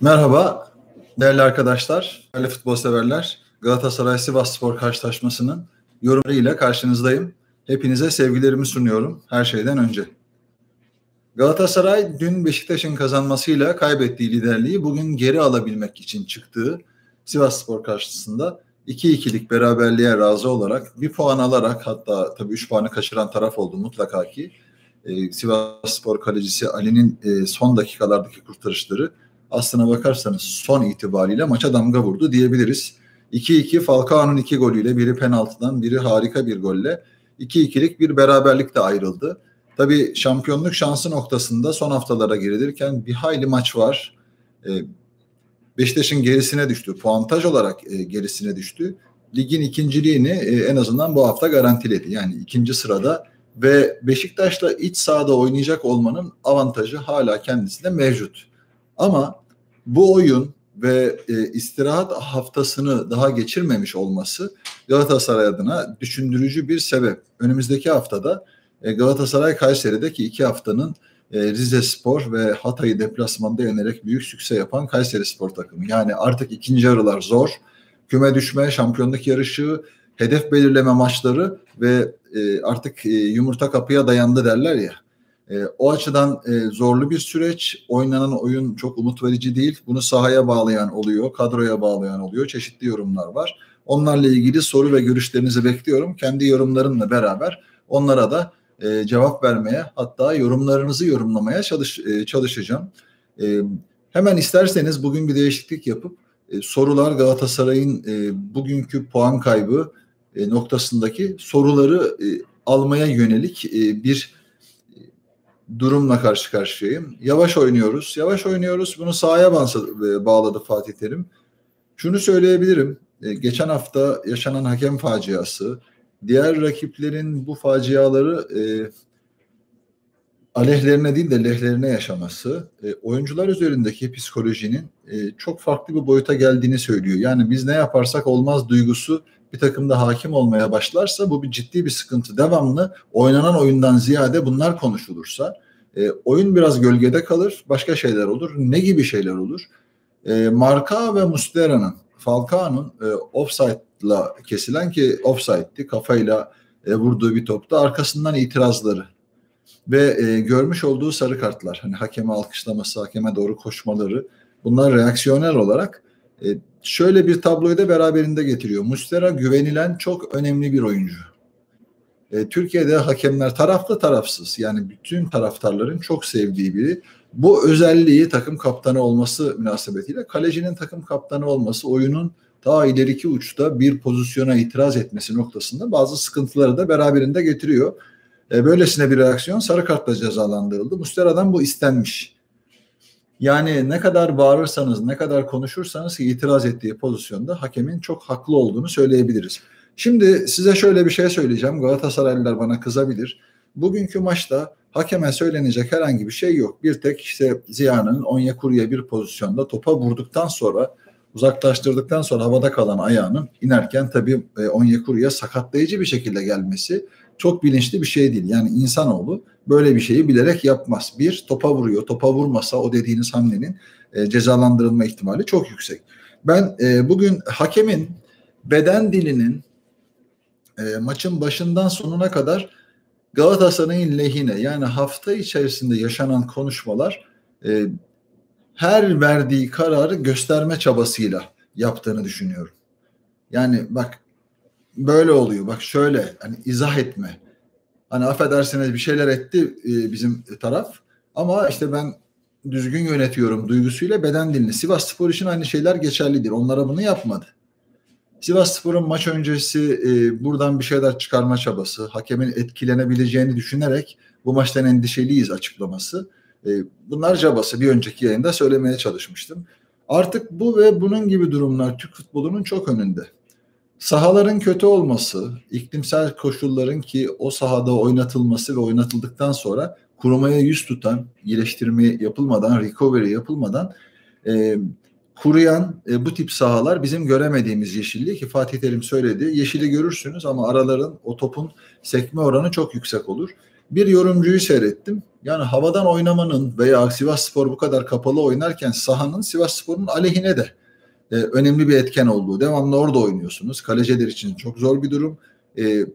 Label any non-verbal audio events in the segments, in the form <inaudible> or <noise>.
Merhaba değerli arkadaşlar, değerli futbol severler. Galatasaray Sivas Spor karşılaşmasının yorumlarıyla karşınızdayım. Hepinize sevgilerimi sunuyorum her şeyden önce. Galatasaray dün Beşiktaş'ın kazanmasıyla kaybettiği liderliği bugün geri alabilmek için çıktığı Sivas Spor karşısında 2-2'lik beraberliğe razı olarak bir puan alarak hatta tabii 3 puanı kaçıran taraf oldu mutlaka ki e, Sivas Spor kalecisi Ali'nin e, son dakikalardaki kurtarışları aslına bakarsanız son itibariyle maça damga vurdu diyebiliriz. 2-2 Falcao'nun iki golüyle biri penaltıdan biri harika bir golle 2-2'lik bir beraberlik de ayrıldı. Tabii şampiyonluk şansı noktasında son haftalara girilirken bir hayli maç var. Ee, Beşiktaş'ın gerisine düştü. Puantaj olarak e, gerisine düştü. Ligin ikinciliğini e, en azından bu hafta garantiledi. Yani ikinci sırada ve Beşiktaş'la iç sahada oynayacak olmanın avantajı hala kendisinde mevcut. Ama bu oyun ve e, istirahat haftasını daha geçirmemiş olması Galatasaray adına düşündürücü bir sebep. Önümüzdeki haftada e, Galatasaray Kayseri'deki iki haftanın e, Rize Spor ve Hatay'ı deplasmanda yenerek büyük sükse yapan Kayseri Spor takımı. Yani artık ikinci yarılar zor. Küme düşme, şampiyonluk yarışı, hedef belirleme maçları ve e, artık e, yumurta kapıya dayandı derler ya. E, o açıdan e, zorlu bir süreç. Oynanan oyun çok umut verici değil. Bunu sahaya bağlayan oluyor, kadroya bağlayan oluyor. Çeşitli yorumlar var. Onlarla ilgili soru ve görüşlerinizi bekliyorum. Kendi yorumlarımla beraber onlara da e, cevap vermeye hatta yorumlarınızı yorumlamaya çalış, e, çalışacağım. E, hemen isterseniz bugün bir değişiklik yapıp e, sorular Galatasaray'ın e, bugünkü puan kaybı e, noktasındaki soruları e, almaya yönelik e, bir durumla karşı karşıyayım. Yavaş oynuyoruz. Yavaş oynuyoruz. Bunu sahaya e, bağladı Fatih Terim. Şunu söyleyebilirim. E, geçen hafta yaşanan hakem faciası, diğer rakiplerin bu faciaları e, aleyhlerine değil de lehlerine yaşaması, e, oyuncular üzerindeki psikolojinin e, çok farklı bir boyuta geldiğini söylüyor. Yani biz ne yaparsak olmaz duygusu bir takımda hakim olmaya başlarsa bu bir ciddi bir sıkıntı. Devamlı oynanan oyundan ziyade bunlar konuşulursa e, oyun biraz gölgede kalır, başka şeyler olur. Ne gibi şeyler olur? E, Marka ve Mustera'nın, Falcao'nun e, offside'la kesilen ki offside'di, kafayla e, vurduğu bir topta arkasından itirazları ve e, görmüş olduğu sarı kartlar, hani hakeme alkışlaması, hakeme doğru koşmaları, bunlar reaksiyonel olarak e, şöyle bir tabloyu da beraberinde getiriyor. Mustera güvenilen çok önemli bir oyuncu. E, Türkiye'de hakemler taraflı tarafsız yani bütün taraftarların çok sevdiği biri. Bu özelliği takım kaptanı olması münasebetiyle kalecinin takım kaptanı olması oyunun daha ileriki uçta bir pozisyona itiraz etmesi noktasında bazı sıkıntıları da beraberinde getiriyor. E, böylesine bir reaksiyon sarı kartla cezalandırıldı. Mustera'dan bu istenmiş. Yani ne kadar bağırırsanız, ne kadar konuşursanız itiraz ettiği pozisyonda hakemin çok haklı olduğunu söyleyebiliriz. Şimdi size şöyle bir şey söyleyeceğim. Galatasaraylılar bana kızabilir. Bugünkü maçta hakeme söylenecek herhangi bir şey yok. Bir tek işte Ziya'nın Onyekuru'ya bir pozisyonda topa vurduktan sonra uzaklaştırdıktan sonra havada kalan ayağının inerken tabii e, Onyekuru'ya sakatlayıcı bir şekilde gelmesi çok bilinçli bir şey değil. Yani insanoğlu böyle bir şeyi bilerek yapmaz. Bir, topa vuruyor. Topa vurmasa o dediğiniz hamlenin e, cezalandırılma ihtimali çok yüksek. Ben e, bugün hakemin beden dilinin e, maçın başından sonuna kadar Galatasaray'ın lehine yani hafta içerisinde yaşanan konuşmalar e, her verdiği kararı gösterme çabasıyla yaptığını düşünüyorum. Yani bak böyle oluyor bak şöyle hani izah etme. Hani affedersiniz bir şeyler etti e, bizim taraf ama işte ben düzgün yönetiyorum duygusuyla beden dilini. Sivas Spor için aynı şeyler geçerlidir. Onlara bunu yapmadı. Sivas Spor'un maç öncesi e, buradan bir şeyler çıkarma çabası, hakemin etkilenebileceğini düşünerek bu maçtan endişeliyiz açıklaması. E, bunlar çabası bir önceki yayında söylemeye çalışmıştım. Artık bu ve bunun gibi durumlar Türk futbolunun çok önünde. Sahaların kötü olması, iklimsel koşulların ki o sahada oynatılması ve oynatıldıktan sonra kurumaya yüz tutan, iyileştirme yapılmadan, recovery yapılmadan e, kuruyan e, bu tip sahalar bizim göremediğimiz yeşilliği ki Fatih Terim söyledi. Yeşili görürsünüz ama araların o topun sekme oranı çok yüksek olur. bir yorumcuyu seyrettim. Yani havadan oynamanın veya Sivas Spor bu kadar kapalı oynarken sahanın Sivas Spor'un aleyhine de e, önemli bir etken olduğu. Devamlı orada oynuyorsunuz. Kaleciler için çok zor bir durum. E,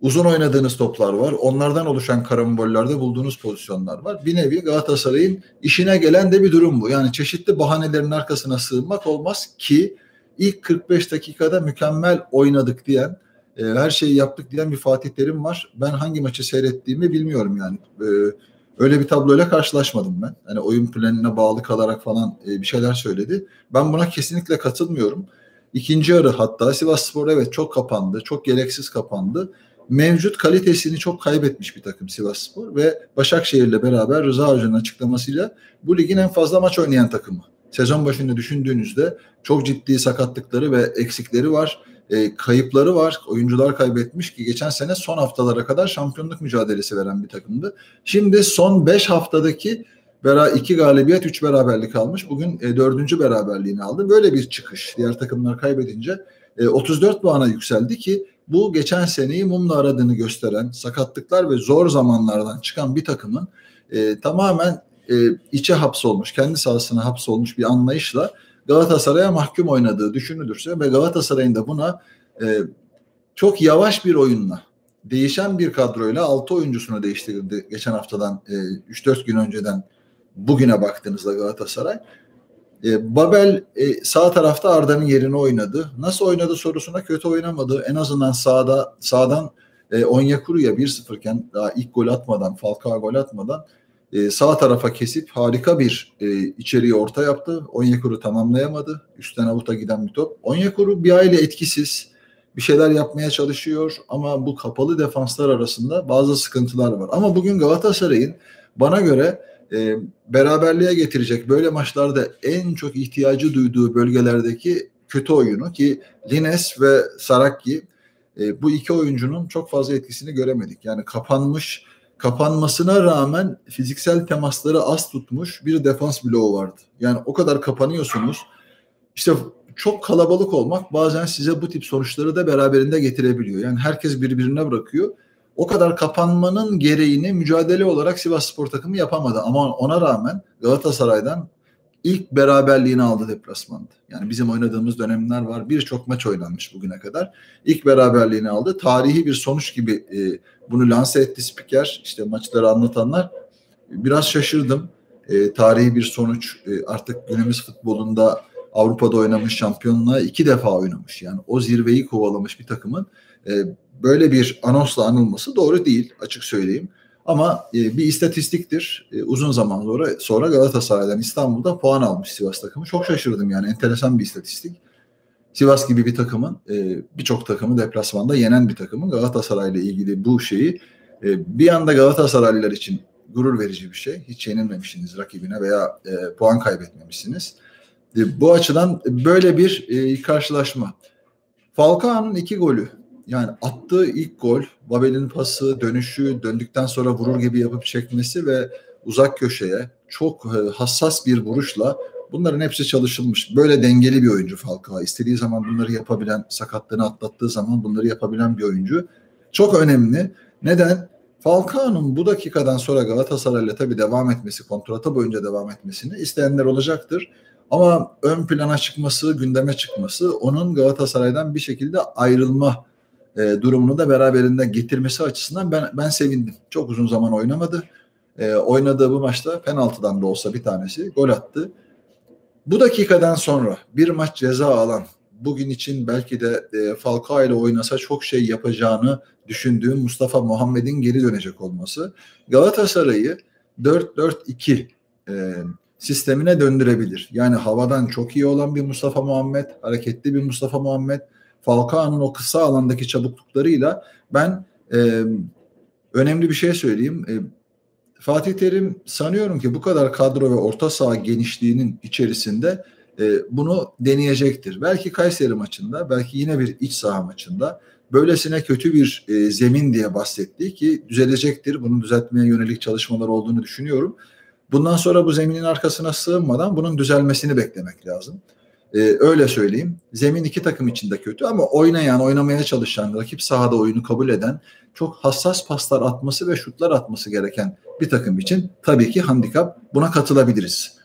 uzun oynadığınız toplar var. Onlardan oluşan karambollerde bulduğunuz pozisyonlar var. Bir nevi Galatasaray'ın işine gelen de bir durum bu. Yani çeşitli bahanelerin arkasına sığınmak olmaz ki ilk 45 dakikada mükemmel oynadık diyen, e, her şeyi yaptık diyen bir Fatih Terim var. Ben hangi maçı seyrettiğimi bilmiyorum yani. E, öyle bir tabloyla karşılaşmadım ben. Hani oyun planına bağlı kalarak falan e, bir şeyler söyledi. Ben buna kesinlikle katılmıyorum. İkinci yarı hatta Sivas Spor evet çok kapandı. Çok gereksiz kapandı mevcut kalitesini çok kaybetmiş bir takım Sivasspor ve Başakşehir'le beraber Rıza Hoca'nın açıklamasıyla bu ligin en fazla maç oynayan takımı. Sezon başında düşündüğünüzde çok ciddi sakatlıkları ve eksikleri var. E, kayıpları var. Oyuncular kaybetmiş ki geçen sene son haftalara kadar şampiyonluk mücadelesi veren bir takımdı. Şimdi son 5 haftadaki bera iki galibiyet, üç beraberlik almış. Bugün e, dördüncü beraberliğini aldı. Böyle bir çıkış. Diğer takımlar kaybedince e, 34 puana yükseldi ki bu geçen seneyi mumla aradığını gösteren sakatlıklar ve zor zamanlardan çıkan bir takımın e, tamamen e, içe hapsolmuş, kendi sahasına hapsolmuş bir anlayışla Galatasaray'a mahkum oynadığı düşünülürse ve Galatasaray'ın da buna e, çok yavaş bir oyunla değişen bir kadroyla 6 oyuncusunu değiştirdi geçen haftadan e, 3-4 gün önceden bugüne baktığınızda Galatasaray e, Babel e, sağ tarafta Arda'nın yerine oynadı. Nasıl oynadı sorusuna kötü oynamadı. En azından sağda sağdan e, Onyekuru'ya 1-0 iken daha ilk gol atmadan, Falcao gol atmadan e, sağ tarafa kesip harika bir e, içeriği orta yaptı. Onyekuru tamamlayamadı. Üstten avuta giden bir top. Onyekuru bir aile etkisiz. Bir şeyler yapmaya çalışıyor ama bu kapalı defanslar arasında bazı sıkıntılar var. Ama bugün Galatasaray'ın bana göre e, beraberliğe getirecek böyle maçlarda en çok ihtiyacı duyduğu bölgelerdeki kötü oyunu ki Lines ve Saraki e, bu iki oyuncunun çok fazla etkisini göremedik. Yani kapanmış kapanmasına rağmen fiziksel temasları az tutmuş bir defans bloğu vardı. Yani o kadar kapanıyorsunuz. İşte çok kalabalık olmak bazen size bu tip sonuçları da beraberinde getirebiliyor. Yani herkes birbirine bırakıyor o kadar kapanmanın gereğini mücadele olarak Sivas Spor takımı yapamadı. Ama ona rağmen Galatasaray'dan ilk beraberliğini aldı deplasmanda. Yani bizim oynadığımız dönemler var. Birçok maç oynanmış bugüne kadar. İlk beraberliğini aldı. Tarihi bir sonuç gibi e, bunu lanse etti spiker. İşte maçları anlatanlar. Biraz şaşırdım. E, tarihi bir sonuç. E, artık günümüz futbolunda Avrupa'da oynamış şampiyonluğa iki defa oynamış. Yani o zirveyi kovalamış bir takımın e, böyle bir anonsla anılması doğru değil açık söyleyeyim. Ama e, bir istatistiktir. E, uzun zaman sonra, sonra Galatasaray'dan İstanbul'da puan almış Sivas takımı. Çok şaşırdım yani enteresan bir istatistik. Sivas gibi bir takımın e, birçok takımı deplasmanda yenen bir takımın Galatasaray ile ilgili bu şeyi e, bir anda Galatasaraylılar için gurur verici bir şey. Hiç yenilmemişsiniz rakibine veya e, puan kaybetmemişsiniz. E, bu açıdan böyle bir e, karşılaşma. Falcao'nun iki golü yani attığı ilk gol, Babel'in pası, dönüşü, döndükten sonra vurur gibi yapıp çekmesi ve uzak köşeye çok e, hassas bir vuruşla bunların hepsi çalışılmış. Böyle dengeli bir oyuncu Falcao. İstediği zaman bunları yapabilen, sakatlığını atlattığı zaman bunları yapabilen bir oyuncu. Çok önemli. Neden? Falcao'nun bu dakikadan sonra Galatasaray'la tabii devam etmesi, kontratı boyunca devam etmesini isteyenler olacaktır. Ama ön plana çıkması, gündeme çıkması onun Galatasaray'dan bir şekilde ayrılma e, durumunu da beraberinde getirmesi açısından ben ben sevindim. Çok uzun zaman oynamadı. E, oynadığı bu maçta penaltıdan da olsa bir tanesi gol attı. Bu dakikadan sonra bir maç ceza alan bugün için belki de e, Falcao ile oynasa çok şey yapacağını düşündüğüm Mustafa Muhammed'in geri dönecek olması Galatasaray'ı 4-4-2 e, sistemine döndürebilir. Yani havadan çok iyi olan bir Mustafa Muhammed, hareketli bir Mustafa Muhammed, Falcao'nun o kısa alandaki çabukluklarıyla ben e, önemli bir şey söyleyeyim. E, Fatih Terim sanıyorum ki bu kadar kadro ve orta saha genişliğinin içerisinde e, bunu deneyecektir. Belki Kayseri maçında, belki yine bir iç saha maçında böylesine kötü bir e, zemin diye bahsetti ki düzelecektir. Bunu düzeltmeye yönelik çalışmalar olduğunu düşünüyorum. Bundan sonra bu zeminin arkasına sığınmadan bunun düzelmesini beklemek lazım. Ee, öyle söyleyeyim. Zemin iki takım için de kötü ama oynayan, oynamaya çalışan, rakip sahada oyunu kabul eden, çok hassas paslar atması ve şutlar atması gereken bir takım için tabii ki handikap. Buna katılabiliriz.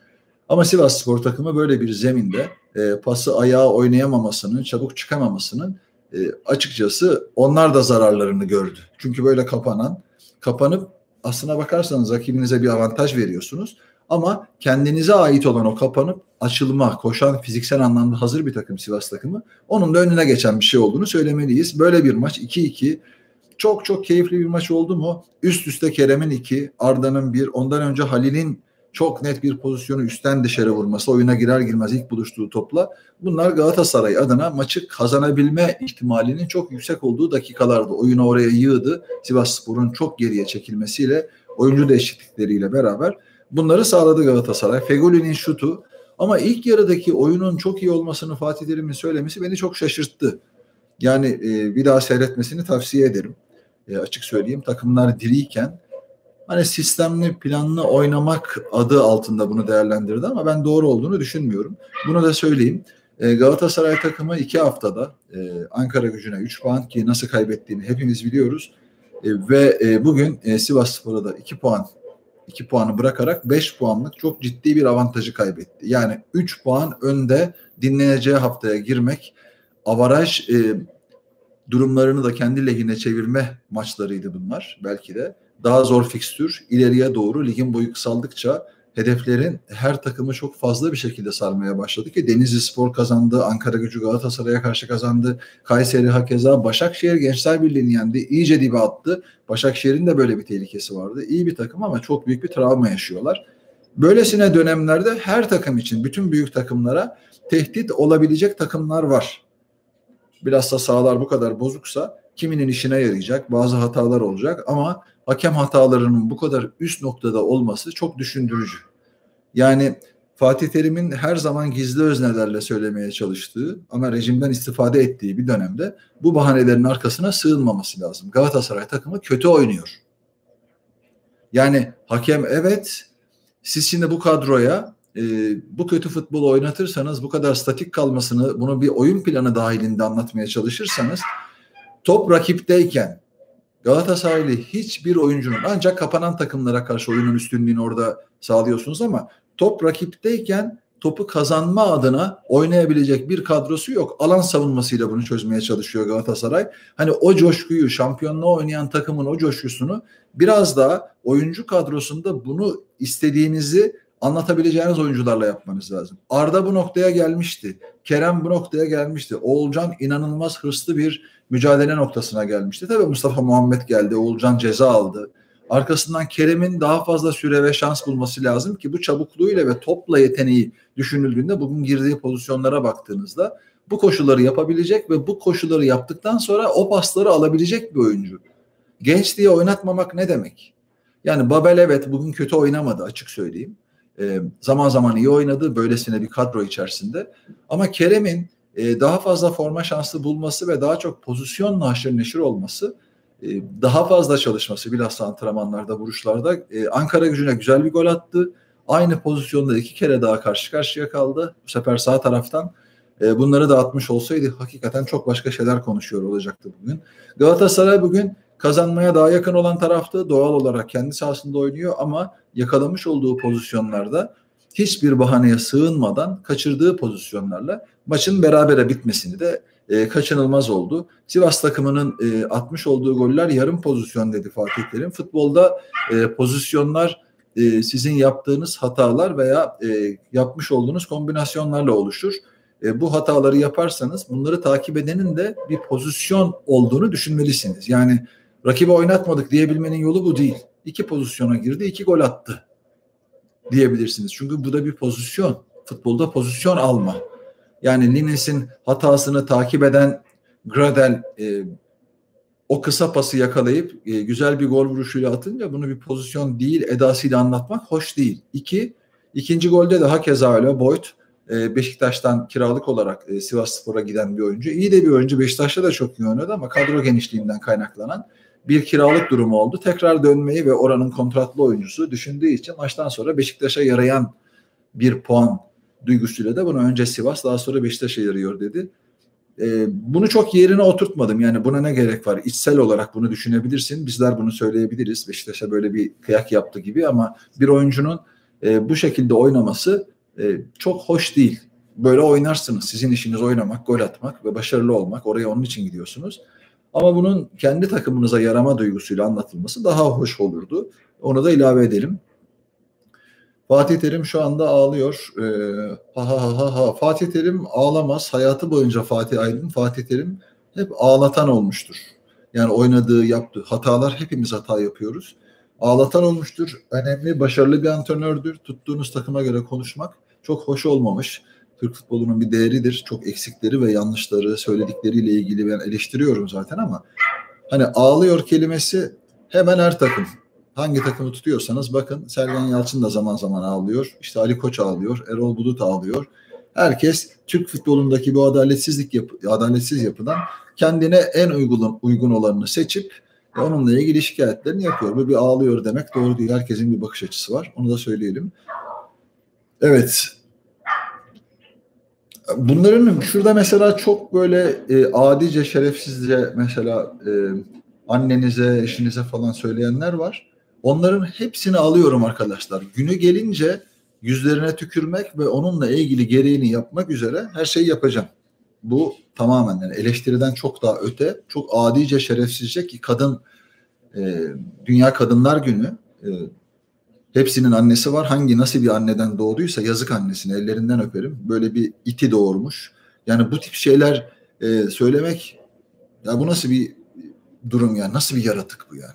Ama Sivas Spor takımı böyle bir zeminde e, pası ayağa oynayamamasının, çabuk çıkamamasının e, açıkçası onlar da zararlarını gördü. Çünkü böyle kapanan, kapanıp aslına bakarsanız rakibinize bir avantaj veriyorsunuz. Ama kendinize ait olan o kapanıp açılma, koşan fiziksel anlamda hazır bir takım Sivas takımı. Onun da önüne geçen bir şey olduğunu söylemeliyiz. Böyle bir maç 2-2 çok çok keyifli bir maç oldu mu? Üst üste Kerem'in 2, Arda'nın 1, ondan önce Halil'in çok net bir pozisyonu üstten dışarı vurması, oyuna girer girmez ilk buluştuğu topla. Bunlar Galatasaray adına maçı kazanabilme ihtimalinin çok yüksek olduğu dakikalardı. Oyunu oraya yığdı. Sivas Spor'un çok geriye çekilmesiyle, oyuncu değişiklikleriyle beraber bunları sağladı Galatasaray. Fegoli'nin şutu ama ilk yarıdaki oyunun çok iyi olmasını Fatih Terim'in söylemesi beni çok şaşırttı. Yani e, bir daha seyretmesini tavsiye ederim. E, açık söyleyeyim takımlar diriyken hani sistemli planlı oynamak adı altında bunu değerlendirdi ama ben doğru olduğunu düşünmüyorum. Bunu da söyleyeyim. E, Galatasaray takımı iki haftada e, Ankara gücüne 3 puan ki nasıl kaybettiğini hepimiz biliyoruz. E, ve e, bugün e, Sivas Spor'a da 2 puan 2 puanı bırakarak 5 puanlık çok ciddi bir avantajı kaybetti. Yani 3 puan önde dinleneceği haftaya girmek avaraj e, durumlarını da kendi lehine çevirme maçlarıydı bunlar belki de daha zor fikstür ileriye doğru ligin boyu kısaldıkça hedeflerin her takımı çok fazla bir şekilde sarmaya başladı ki Denizli Spor kazandı, Ankara Gücü Galatasaray'a karşı kazandı, Kayseri hakeza Başakşehir Gençler Birliği'ni yendi, iyice dibe attı. Başakşehir'in de böyle bir tehlikesi vardı. İyi bir takım ama çok büyük bir travma yaşıyorlar. Böylesine dönemlerde her takım için, bütün büyük takımlara tehdit olabilecek takımlar var. Bilhassa sahalar bu kadar bozuksa kiminin işine yarayacak, bazı hatalar olacak ama hakem hatalarının bu kadar üst noktada olması çok düşündürücü. Yani Fatih Terim'in her zaman gizli öznelerle söylemeye çalıştığı ama rejimden istifade ettiği bir dönemde bu bahanelerin arkasına sığınmaması lazım. Galatasaray takımı kötü oynuyor. Yani hakem evet siz şimdi bu kadroya e, bu kötü futbol oynatırsanız bu kadar statik kalmasını bunu bir oyun planı dahilinde anlatmaya çalışırsanız top rakipteyken Galatasaraylı hiçbir oyuncunun ancak kapanan takımlara karşı oyunun üstünlüğünü orada sağlıyorsunuz ama top rakipteyken topu kazanma adına oynayabilecek bir kadrosu yok. Alan savunmasıyla bunu çözmeye çalışıyor Galatasaray. Hani o coşkuyu, şampiyonluğa oynayan takımın o coşkusunu biraz daha oyuncu kadrosunda bunu istediğinizi anlatabileceğiniz oyuncularla yapmanız lazım. Arda bu noktaya gelmişti. Kerem bu noktaya gelmişti. Oğulcan inanılmaz hırslı bir mücadele noktasına gelmişti. Tabii Mustafa Muhammed geldi. Oğulcan ceza aldı. Arkasından Kerem'in daha fazla süre ve şans bulması lazım ki bu çabukluğuyla ve topla yeteneği düşünüldüğünde bugün girdiği pozisyonlara baktığınızda bu koşulları yapabilecek ve bu koşulları yaptıktan sonra o pasları alabilecek bir oyuncu. Genç diye oynatmamak ne demek? Yani Babel evet bugün kötü oynamadı açık söyleyeyim. E, zaman zaman iyi oynadı böylesine bir kadro içerisinde. Ama Kerem'in e, daha fazla forma şansı bulması ve daha çok pozisyonla haşır neşir olması e, daha fazla çalışması bilhassa antrenmanlarda, vuruşlarda e, Ankara gücüne güzel bir gol attı. Aynı pozisyonda iki kere daha karşı karşıya kaldı. Bu sefer sağ taraftan bunları da atmış olsaydı hakikaten çok başka şeyler konuşuyor olacaktı bugün. Galatasaray bugün kazanmaya daha yakın olan taraftı. Doğal olarak kendi sahasında oynuyor ama yakalamış olduğu pozisyonlarda hiçbir bahaneye sığınmadan kaçırdığı pozisyonlarla maçın berabere bitmesini de e, kaçınılmaz oldu. Sivas takımının e, atmış olduğu goller yarım pozisyon dedi Fatih Terim. Futbolda e, pozisyonlar e, sizin yaptığınız hatalar veya e, yapmış olduğunuz kombinasyonlarla oluşur. E, bu hataları yaparsanız bunları takip edenin de bir pozisyon olduğunu düşünmelisiniz. Yani rakibi oynatmadık diyebilmenin yolu bu değil. İki pozisyona girdi, iki gol attı diyebilirsiniz. Çünkü bu da bir pozisyon. Futbolda pozisyon alma. Yani Lines'in hatasını takip eden Gradel e, o kısa pası yakalayıp e, güzel bir gol vuruşuyla atınca bunu bir pozisyon değil edasıyla anlatmak hoş değil. İki, ikinci golde de hakeza öyle Boyd e, Beşiktaş'tan kiralık olarak e, Sivas Spor'a giden bir oyuncu. İyi de bir oyuncu. Beşiktaş'ta da çok iyi oynadı ama kadro genişliğinden kaynaklanan bir kiralık durumu oldu. Tekrar dönmeyi ve oranın kontratlı oyuncusu düşündüğü için maçtan sonra Beşiktaş'a yarayan bir puan duygusuyla da bunu önce Sivas daha sonra Beşiktaş'a yarıyor dedi. E, bunu çok yerine oturtmadım. Yani buna ne gerek var? İçsel olarak bunu düşünebilirsin. Bizler bunu söyleyebiliriz. Beşiktaş'a böyle bir kıyak yaptı gibi ama bir oyuncunun e, bu şekilde oynaması e, çok hoş değil. Böyle oynarsınız. Sizin işiniz oynamak, gol atmak ve başarılı olmak. Oraya onun için gidiyorsunuz. Ama bunun kendi takımınıza yarama duygusuyla anlatılması daha hoş olurdu. Onu da ilave edelim. Fatih Terim şu anda ağlıyor. Ee, ha ha ha ha. Fatih Terim ağlamaz. Hayatı boyunca Fatih Aydın, Fatih Terim hep ağlatan olmuştur. Yani oynadığı, yaptığı hatalar hepimiz hata yapıyoruz. Ağlatan olmuştur. Önemli, başarılı bir antrenördür. Tuttuğunuz takıma göre konuşmak çok hoş olmamış. Türk futbolunun bir değeridir. Çok eksikleri ve yanlışları söyledikleriyle ilgili ben eleştiriyorum zaten ama hani ağlıyor kelimesi hemen her takım. Hangi takımı tutuyorsanız bakın Sergen Yalçın da zaman zaman ağlıyor. İşte Ali Koç ağlıyor. Erol Bulut ağlıyor. Herkes Türk futbolundaki bu adaletsizlik yapı, adaletsiz yapıdan kendine en uygun, uygun olanını seçip onunla ilgili şikayetlerini yapıyor. Bu bir ağlıyor demek doğru değil. Herkesin bir bakış açısı var. Onu da söyleyelim. Evet. Bunların şurada mesela çok böyle e, adice, şerefsizce mesela e, annenize, eşinize falan söyleyenler var. Onların hepsini alıyorum arkadaşlar. Günü gelince yüzlerine tükürmek ve onunla ilgili gereğini yapmak üzere her şeyi yapacağım. Bu tamamen yani eleştiriden çok daha öte, çok adice, şerefsizce ki kadın e, Dünya Kadınlar Günü e, hepsinin annesi var. Hangi nasıl bir anneden doğduysa yazık annesini ellerinden öperim. Böyle bir iti doğurmuş. Yani bu tip şeyler e, söylemek ya bu nasıl bir durum yani nasıl bir yaratık bu yani.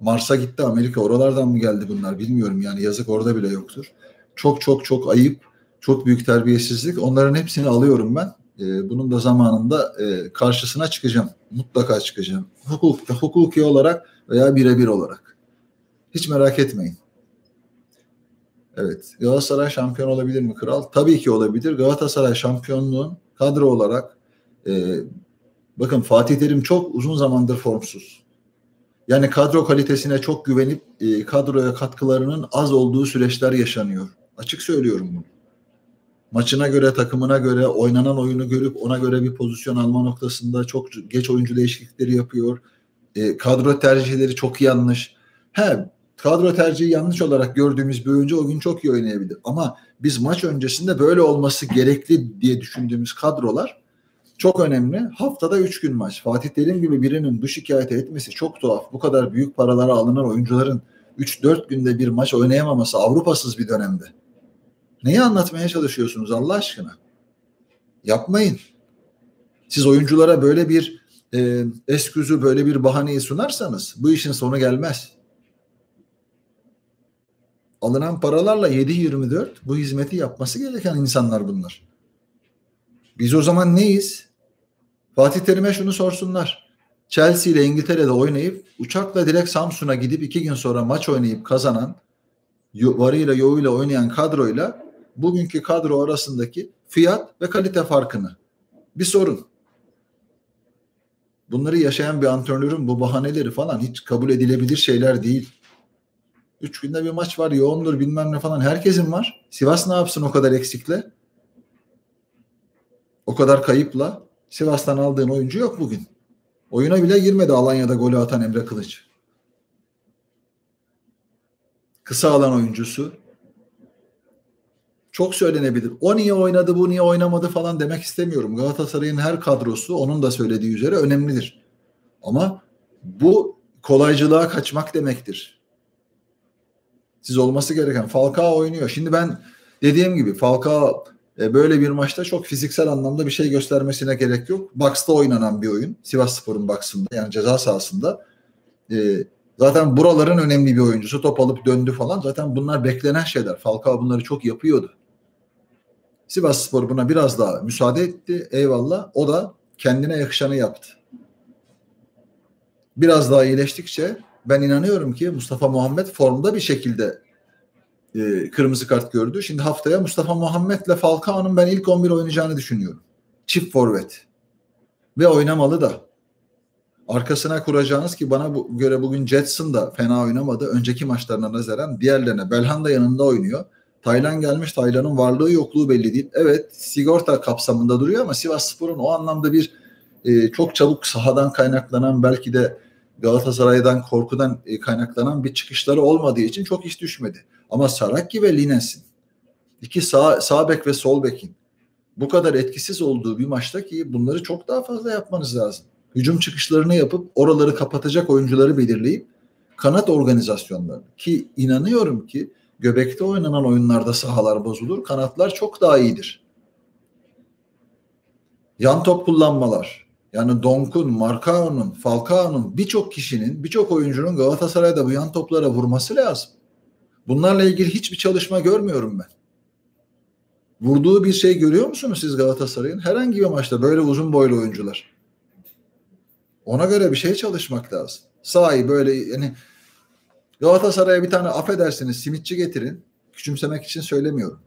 Mars'a gitti Amerika oralardan mı geldi bunlar bilmiyorum yani yazık orada bile yoktur. Çok çok çok ayıp, çok büyük terbiyesizlik. Onların hepsini alıyorum ben. E, bunun da zamanında e, karşısına çıkacağım. Mutlaka çıkacağım. Hukuk, hukuki olarak veya birebir olarak. Hiç merak etmeyin. Evet. Galatasaray şampiyon olabilir mi kral? Tabii ki olabilir. Galatasaray şampiyonluğun kadro olarak e, bakın Fatih Terim çok uzun zamandır formsuz. Yani kadro kalitesine çok güvenip e, kadroya katkılarının az olduğu süreçler yaşanıyor. Açık söylüyorum bunu. Maçına göre, takımına göre, oynanan oyunu görüp ona göre bir pozisyon alma noktasında çok geç oyuncu değişiklikleri yapıyor. E, kadro tercihleri çok yanlış. He, kadro tercihi yanlış olarak gördüğümüz bir oyuncu o gün çok iyi oynayabilir. Ama biz maç öncesinde böyle olması gerekli diye düşündüğümüz kadrolar çok önemli. Haftada 3 gün maç. Fatih Terim gibi birinin bu şikayeti etmesi çok tuhaf. Bu kadar büyük paralara alınan oyuncuların 3-4 günde bir maç oynayamaması Avrupasız bir dönemde. Neyi anlatmaya çalışıyorsunuz Allah aşkına? Yapmayın. Siz oyunculara böyle bir e, esküzü, böyle bir bahaneyi sunarsanız bu işin sonu gelmez. Alınan paralarla 7-24 bu hizmeti yapması gereken insanlar bunlar. Biz o zaman neyiz? Fatih Terim'e şunu sorsunlar. Chelsea ile İngiltere'de oynayıp uçakla direkt Samsun'a gidip iki gün sonra maç oynayıp kazanan varıyla yoğuyla oynayan kadroyla bugünkü kadro arasındaki fiyat ve kalite farkını bir sorun. Bunları yaşayan bir antrenörün bu bahaneleri falan hiç kabul edilebilir şeyler değil. Üç günde bir maç var yoğundur bilmem ne falan. Herkesin var. Sivas ne yapsın o kadar eksikle? O kadar kayıpla Sivas'tan aldığın oyuncu yok bugün. Oyuna bile girmedi Alanya'da golü atan Emre Kılıç. Kısa alan oyuncusu. Çok söylenebilir. O niye oynadı, bu niye oynamadı falan demek istemiyorum. Galatasaray'ın her kadrosu onun da söylediği üzere önemlidir. Ama bu kolaycılığa kaçmak demektir. Siz olması gereken Falcao oynuyor. Şimdi ben dediğim gibi Falcao e, böyle bir maçta çok fiziksel anlamda bir şey göstermesine gerek yok. Box'ta oynanan bir oyun. Sivas Spor'un box'ında yani ceza sahasında. E, zaten buraların önemli bir oyuncusu. Top alıp döndü falan. Zaten bunlar beklenen şeyler. Falcao bunları çok yapıyordu. Sivas Spor buna biraz daha müsaade etti. Eyvallah. O da kendine yakışanı yaptı. Biraz daha iyileştikçe ben inanıyorum ki Mustafa Muhammed formda bir şekilde e, kırmızı kart gördü. Şimdi haftaya Mustafa Muhammed'le Falcao'nun ben ilk 11 oynayacağını düşünüyorum. Çift forvet. Ve oynamalı da. Arkasına kuracağınız ki bana bu, göre bugün Jetson da fena oynamadı. Önceki maçlarına nazaran diğerlerine. Belhan da yanında oynuyor. Taylan gelmiş. Taylan'ın varlığı yokluğu belli değil. Evet sigorta kapsamında duruyor ama Sivas Spor'un o anlamda bir e, çok çabuk sahadan kaynaklanan belki de Galatasaray'dan korkudan e, kaynaklanan bir çıkışları olmadığı için çok iş düşmedi. Ama Saraki ve Lines'in iki sağ, sağ bek ve sol bekin bu kadar etkisiz olduğu bir maçta ki bunları çok daha fazla yapmanız lazım. Hücum çıkışlarını yapıp oraları kapatacak oyuncuları belirleyip kanat organizasyonları ki inanıyorum ki göbekte oynanan oyunlarda sahalar bozulur. Kanatlar çok daha iyidir. Yan top kullanmalar. Yani Donk'un, Marcao'nun, Falcao'nun birçok kişinin, birçok oyuncunun Galatasaray'da bu yan toplara vurması lazım. Bunlarla ilgili hiçbir çalışma görmüyorum ben. Vurduğu bir şey görüyor musunuz siz Galatasaray'ın? Herhangi bir maçta böyle uzun boylu oyuncular. Ona göre bir şey çalışmak lazım. Sahi böyle yani Galatasaray'a bir tane affedersiniz simitçi getirin. Küçümsemek için söylemiyorum.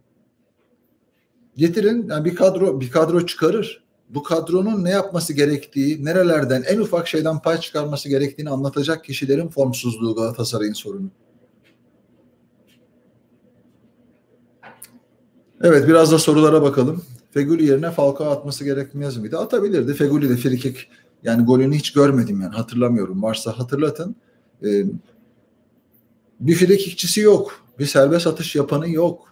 Getirin yani bir kadro bir kadro çıkarır. Bu kadronun ne yapması gerektiği, nerelerden en ufak şeyden pay çıkarması gerektiğini anlatacak kişilerin formsuzluğu Galatasaray'ın sorunu. Evet biraz da sorulara bakalım. Feguli yerine Falcao atması gerekmez miydi? Atabilirdi. Feguli de frikik yani golünü hiç görmedim yani hatırlamıyorum. Varsa hatırlatın. Ee, bir frikikçisi yok. Bir serbest atış yapanı yok.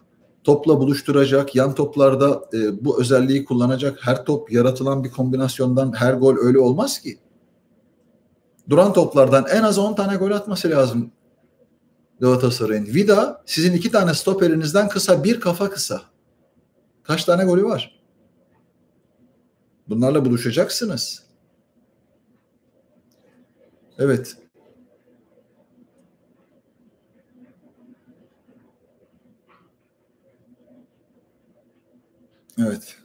Topla buluşturacak, yan toplarda e, bu özelliği kullanacak. Her top yaratılan bir kombinasyondan her gol öyle olmaz ki. Duran toplardan en az 10 tane gol atması lazım Galatasaray'ın. Vida sizin iki tane stoperinizden kısa, bir kafa kısa. Kaç tane golü var? Bunlarla buluşacaksınız. Evet. Evet.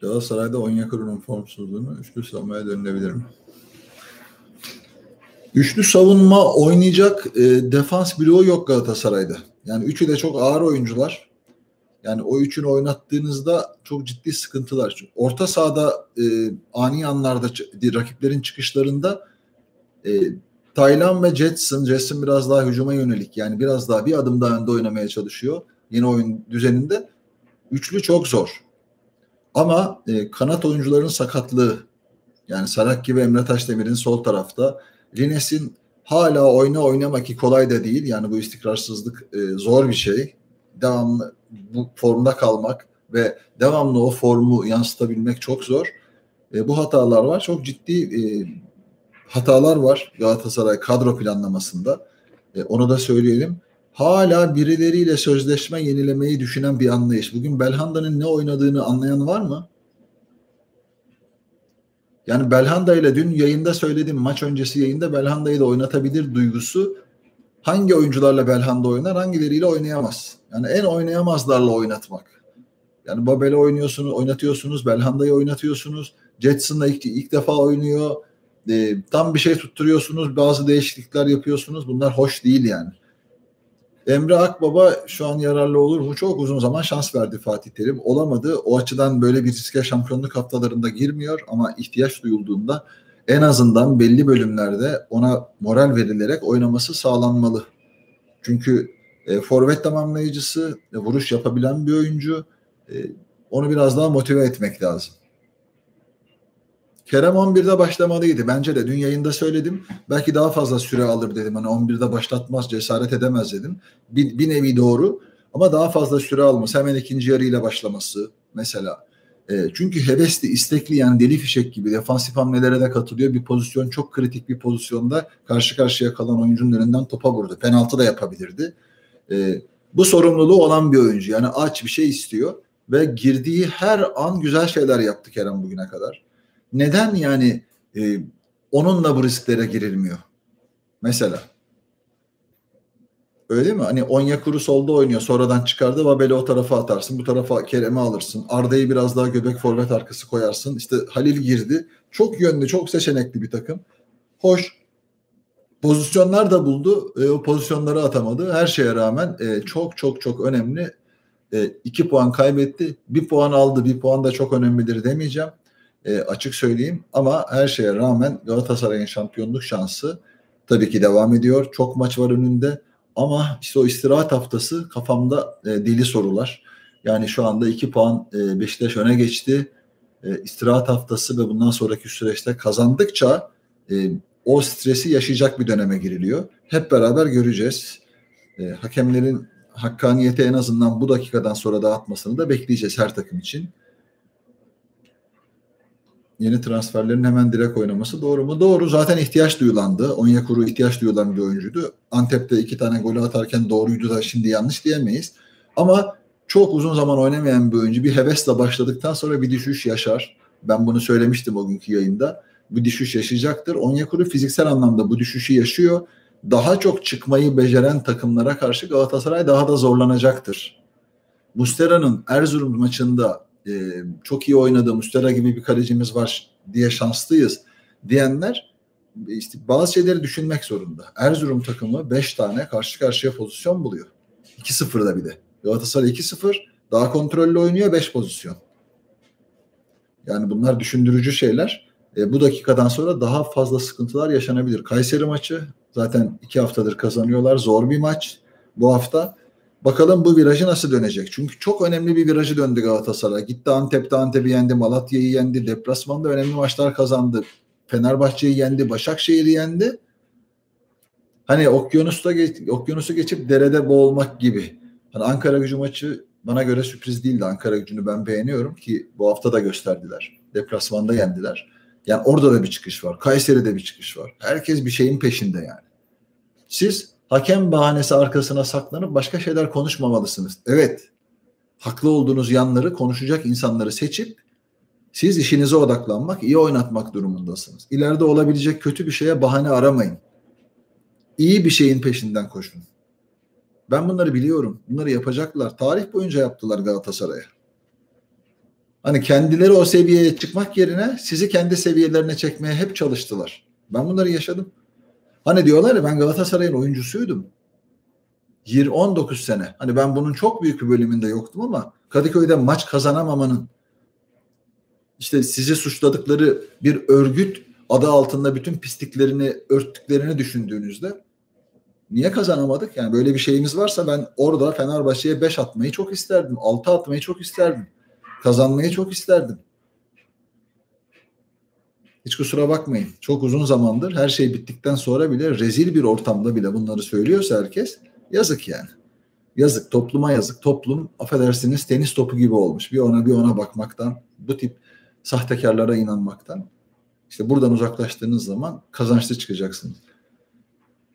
Galatasaray'da Onyekuru'nun formsuzluğunu üçlü savunmaya dönülebilir mi? Üçlü savunma oynayacak e, defans bloğu yok Galatasaray'da. Yani üçü de çok ağır oyuncular. Yani o üçünü oynattığınızda çok ciddi sıkıntılar. Çünkü orta sahada e, ani anlarda rakiplerin çıkışlarında e, Taylan ve Jetson, Jetson biraz daha hücuma yönelik yani biraz daha bir adım daha önde oynamaya çalışıyor yeni oyun düzeninde. Üçlü çok zor. Ama e, kanat oyuncuların sakatlığı yani Sarakki ve Emre Taşdemir'in sol tarafta Lines'in hala oyna oynamak ki kolay da değil. Yani bu istikrarsızlık e, zor bir şey. Devamlı bu formda kalmak ve devamlı o formu yansıtabilmek çok zor. E, bu hatalar var. Çok ciddi e, hatalar var Galatasaray kadro planlamasında. E, onu da söyleyelim. Hala birileriyle sözleşme yenilemeyi düşünen bir anlayış. Bugün Belhanda'nın ne oynadığını anlayan var mı? Yani Belhanda ile dün yayında söyledim maç öncesi yayında Belhanda'yı da oynatabilir duygusu hangi oyuncularla Belhanda oynar hangileriyle oynayamaz. Yani en oynayamazlarla oynatmak. Yani Babel'i oynuyorsunuz, oynatıyorsunuz, Belhanda'yı oynatıyorsunuz. Jetson'la ilk, ilk defa oynuyor. E, tam bir şey tutturuyorsunuz, bazı değişiklikler yapıyorsunuz. Bunlar hoş değil yani. Emre Akbaba şu an yararlı olur mu? Çok uzun zaman şans verdi Fatih Terim. Olamadı. O açıdan böyle bir riske şampiyonluk haftalarında girmiyor ama ihtiyaç duyulduğunda en azından belli bölümlerde ona moral verilerek oynaması sağlanmalı. Çünkü e, forvet tamamlayıcısı, e, vuruş yapabilen bir oyuncu. E, onu biraz daha motive etmek lazım. Kerem 11'de başlamalıydı. Bence de dün yayında söyledim. Belki daha fazla süre alır dedim. Hani 11'de başlatmaz, cesaret edemez dedim. Bir, bir nevi doğru. Ama daha fazla süre alması, hemen ikinci yarıyla başlaması mesela. E, çünkü hevesli, istekli yani deli fişek gibi defansif hamlelere de katılıyor. Bir pozisyon çok kritik bir pozisyonda karşı karşıya kalan oyuncunun önünden topa vurdu. Penaltı da yapabilirdi. E, bu sorumluluğu olan bir oyuncu. Yani aç bir şey istiyor ve girdiği her an güzel şeyler yaptı Kerem bugüne kadar neden yani e, onunla bu risklere girilmiyor? Mesela. Öyle değil mi? Hani Onyekuru solda oynuyor. Sonradan çıkardı. Babel'i o tarafa atarsın. Bu tarafa Kerem'i alırsın. Arda'yı biraz daha göbek forvet arkası koyarsın. İşte Halil girdi. Çok yönlü, çok seçenekli bir takım. Hoş. Pozisyonlar da buldu. E, o pozisyonları atamadı. Her şeye rağmen e, çok çok çok önemli. E, iki puan kaybetti. Bir puan aldı. Bir puan da çok önemlidir demeyeceğim e, açık söyleyeyim. Ama her şeye rağmen Galatasaray'ın şampiyonluk şansı tabii ki devam ediyor. Çok maç var önünde ama işte o istirahat haftası kafamda e, deli sorular. Yani şu anda 2 puan e, Beşiktaş öne geçti. E, istirahat haftası ve bundan sonraki süreçte kazandıkça e, o stresi yaşayacak bir döneme giriliyor. Hep beraber göreceğiz. E, hakemlerin hakkaniyeti en azından bu dakikadan sonra dağıtmasını da bekleyeceğiz her takım için. Yeni transferlerin hemen direkt oynaması doğru mu? Doğru. Zaten ihtiyaç duyulandı. Onyekuru ihtiyaç duyulan bir oyuncuydu. Antep'te iki tane golü atarken doğruydu da şimdi yanlış diyemeyiz. Ama çok uzun zaman oynamayan bir oyuncu bir hevesle başladıktan sonra bir düşüş yaşar. Ben bunu söylemiştim o günkü yayında. Bu düşüş yaşayacaktır. Onyekuru fiziksel anlamda bu düşüşü yaşıyor. Daha çok çıkmayı beceren takımlara karşı Galatasaray daha da zorlanacaktır. Mustera'nın Erzurum maçında e, çok iyi oynadı, Mustera gibi bir kalecimiz var diye şanslıyız diyenler işte bazı şeyleri düşünmek zorunda. Erzurum takımı 5 tane karşı karşıya pozisyon buluyor. 2-0'da bir de. Galatasaray 2-0 daha kontrollü oynuyor 5 pozisyon. Yani bunlar düşündürücü şeyler. E, bu dakikadan sonra daha fazla sıkıntılar yaşanabilir. Kayseri maçı zaten iki haftadır kazanıyorlar. Zor bir maç bu hafta. Bakalım bu virajı nasıl dönecek? Çünkü çok önemli bir virajı döndü Galatasaray. Gitti Antep'te Antep'i yendi, Malatya'yı yendi, deplasmanda önemli maçlar kazandı. Fenerbahçe'yi yendi, Başakşehir'i yendi. Hani okyanusta geç, okyanusu geçip derede boğulmak gibi. Hani Ankara gücü maçı bana göre sürpriz değildi. Ankara gücünü ben beğeniyorum ki bu hafta da gösterdiler. Deplasmanda yendiler. Yani orada da bir çıkış var. Kayseri'de bir çıkış var. Herkes bir şeyin peşinde yani. Siz hakem bahanesi arkasına saklanıp başka şeyler konuşmamalısınız. Evet. Haklı olduğunuz yanları konuşacak insanları seçip siz işinize odaklanmak, iyi oynatmak durumundasınız. İleride olabilecek kötü bir şeye bahane aramayın. İyi bir şeyin peşinden koşun. Ben bunları biliyorum. Bunları yapacaklar. Tarih boyunca yaptılar Galatasaray'a. Hani kendileri o seviyeye çıkmak yerine sizi kendi seviyelerine çekmeye hep çalıştılar. Ben bunları yaşadım. Hani diyorlar ya ben Galatasaray'ın oyuncusuydum. 20 19 sene. Hani ben bunun çok büyük bir bölümünde yoktum ama Kadıköy'de maç kazanamamanın işte sizi suçladıkları bir örgüt adı altında bütün pisliklerini örttüklerini düşündüğünüzde niye kazanamadık? Yani böyle bir şeyimiz varsa ben orada Fenerbahçe'ye 5 atmayı çok isterdim. 6 atmayı çok isterdim. Kazanmayı çok isterdim. Hiç kusura bakmayın. Çok uzun zamandır her şey bittikten sonra bile rezil bir ortamda bile bunları söylüyorsa herkes yazık yani. Yazık topluma yazık. Toplum affedersiniz tenis topu gibi olmuş. Bir ona bir ona bakmaktan bu tip sahtekarlara inanmaktan. İşte buradan uzaklaştığınız zaman kazançlı çıkacaksınız.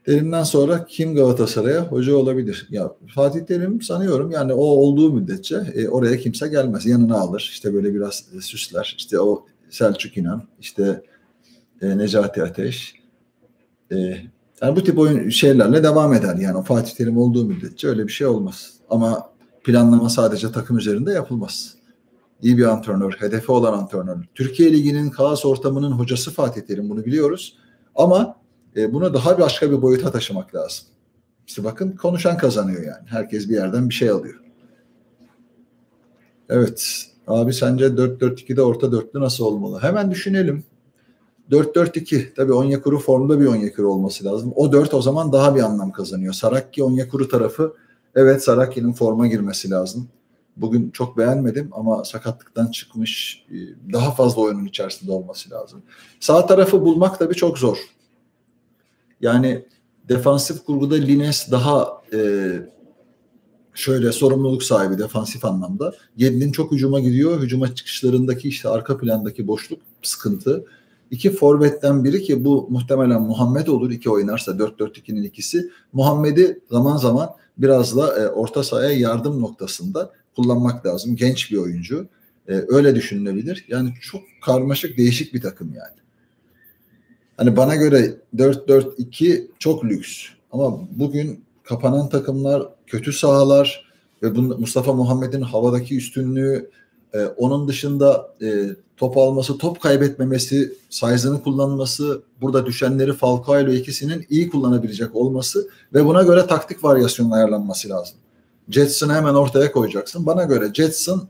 Terim'den sonra kim Galatasaray'a hoca olabilir? Ya Fatih Terim sanıyorum yani o olduğu müddetçe e, oraya kimse gelmez. Yanına alır. İşte böyle biraz süsler. İşte o Selçuk İnan, işte e, Necati Ateş. E, yani bu tip oyun şeylerle devam eder. Yani Fatih Terim olduğu müddetçe öyle bir şey olmaz. Ama planlama sadece takım üzerinde yapılmaz. İyi bir antrenör, hedefi olan antrenör. Türkiye Ligi'nin kaos ortamının hocası Fatih Terim bunu biliyoruz. Ama e, bunu daha başka bir boyuta taşımak lazım. İşte bakın konuşan kazanıyor yani. Herkes bir yerden bir şey alıyor. Evet. Abi sence 4-4-2'de orta dörtlü nasıl olmalı? Hemen düşünelim. 4-4-2. Tabii Onyekuru formda bir Onyekuru olması lazım. O 4 o zaman daha bir anlam kazanıyor. Sarakki Onyekuru tarafı evet Sarakki'nin forma girmesi lazım. Bugün çok beğenmedim ama sakatlıktan çıkmış e, daha fazla oyunun içerisinde olması lazım. Sağ tarafı bulmak tabii çok zor. Yani defansif kurguda Lines daha e, şöyle sorumluluk sahibi defansif anlamda. Yedlin çok hücuma gidiyor. Hücuma çıkışlarındaki işte arka plandaki boşluk sıkıntı. İki forvetten biri ki bu muhtemelen Muhammed olur. iki oynarsa 4-4-2'nin ikisi. Muhammed'i zaman zaman biraz da e, orta sahaya yardım noktasında kullanmak lazım. Genç bir oyuncu. E, öyle düşünülebilir. Yani çok karmaşık değişik bir takım yani. Hani bana göre 4-4-2 çok lüks. Ama bugün kapanan takımlar, kötü sahalar ve bu Mustafa Muhammed'in havadaki üstünlüğü, e, onun dışında e, top alması, top kaybetmemesi, size'ını kullanması, burada düşenleri Falcao ile ikisinin iyi kullanabilecek olması ve buna göre taktik varyasyonun ayarlanması lazım. Jetson'ı hemen ortaya koyacaksın. Bana göre Jetson,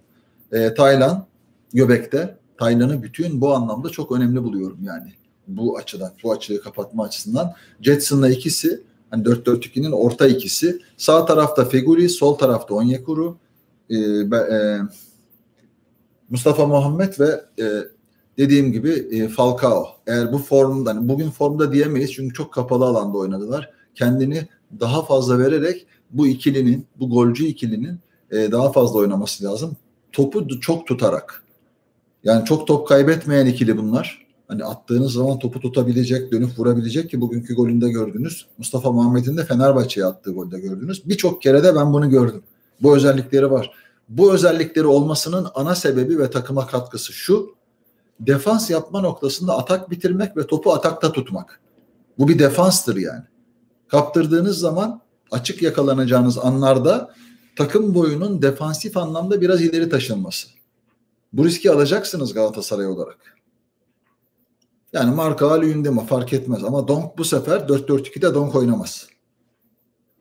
e, Taylan, Göbek'te. Taylan'ı bütün bu anlamda çok önemli buluyorum yani bu açıdan, bu açığı kapatma açısından Jetson'la ikisi Hani 4-4-2'nin orta ikisi. Sağ tarafta Feguli, sol tarafta Onyekuru, e, e, Mustafa Muhammed ve e, dediğim gibi e, Falcao. Eğer bu formda, hani bugün formda diyemeyiz çünkü çok kapalı alanda oynadılar. Kendini daha fazla vererek bu ikilinin, bu golcü ikilinin e, daha fazla oynaması lazım. Topu çok tutarak. Yani çok top kaybetmeyen ikili bunlar. Hani attığınız zaman topu tutabilecek, dönüp vurabilecek ki bugünkü golünde gördünüz. Mustafa Muhammed'in de Fenerbahçe'ye attığı golde gördünüz. Birçok kere de ben bunu gördüm. Bu özellikleri var. Bu özellikleri olmasının ana sebebi ve takıma katkısı şu. Defans yapma noktasında atak bitirmek ve topu atakta tutmak. Bu bir defanstır yani. Kaptırdığınız zaman açık yakalanacağınız anlarda takım boyunun defansif anlamda biraz ileri taşınması. Bu riski alacaksınız Galatasaray olarak. Yani marka Ali mi fark etmez ama Donk bu sefer 4-4-2'de Donk oynamaz.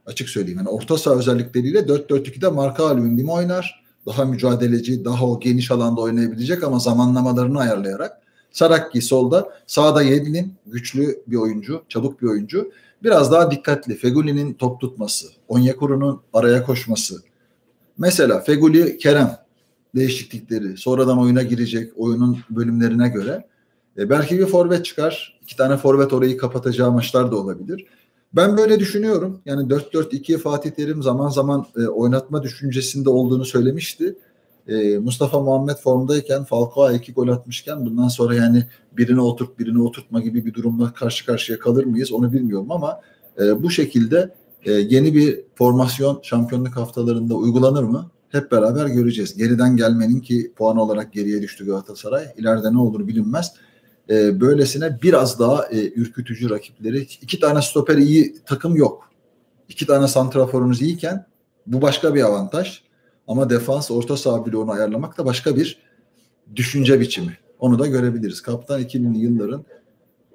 Açık söyleyeyim. Yani orta saha özellikleriyle 4-4-2'de marka mi oynar. Daha mücadeleci, daha o geniş alanda oynayabilecek ama zamanlamalarını ayarlayarak. Sarakki solda, sağda Yedlin güçlü bir oyuncu, çabuk bir oyuncu. Biraz daha dikkatli. Feguli'nin top tutması, Onyekuru'nun araya koşması. Mesela Feguli, Kerem değişiklikleri, sonradan oyuna girecek oyunun bölümlerine göre. E, belki bir forvet çıkar. iki tane forvet orayı kapatacağı maçlar da olabilir. Ben böyle düşünüyorum. Yani 4-4-2 Fatih Terim zaman zaman e, oynatma düşüncesinde olduğunu söylemişti. E, Mustafa Muhammed formdayken Falcao iki gol atmışken bundan sonra yani birini oturt birini oturtma gibi bir durumla karşı karşıya kalır mıyız onu bilmiyorum ama e, bu şekilde e, yeni bir formasyon şampiyonluk haftalarında uygulanır mı? Hep beraber göreceğiz. Geriden gelmenin ki puan olarak geriye düştü Galatasaray. İleride ne olur bilinmez. E, böylesine biraz daha e, ürkütücü rakipleri. iki tane stoper iyi takım yok. İki tane santraforunuz iyiyken bu başka bir avantaj. Ama defans orta saha bloğunu ayarlamak da başka bir düşünce biçimi. Onu da görebiliriz. Kaptan 2000'li yılların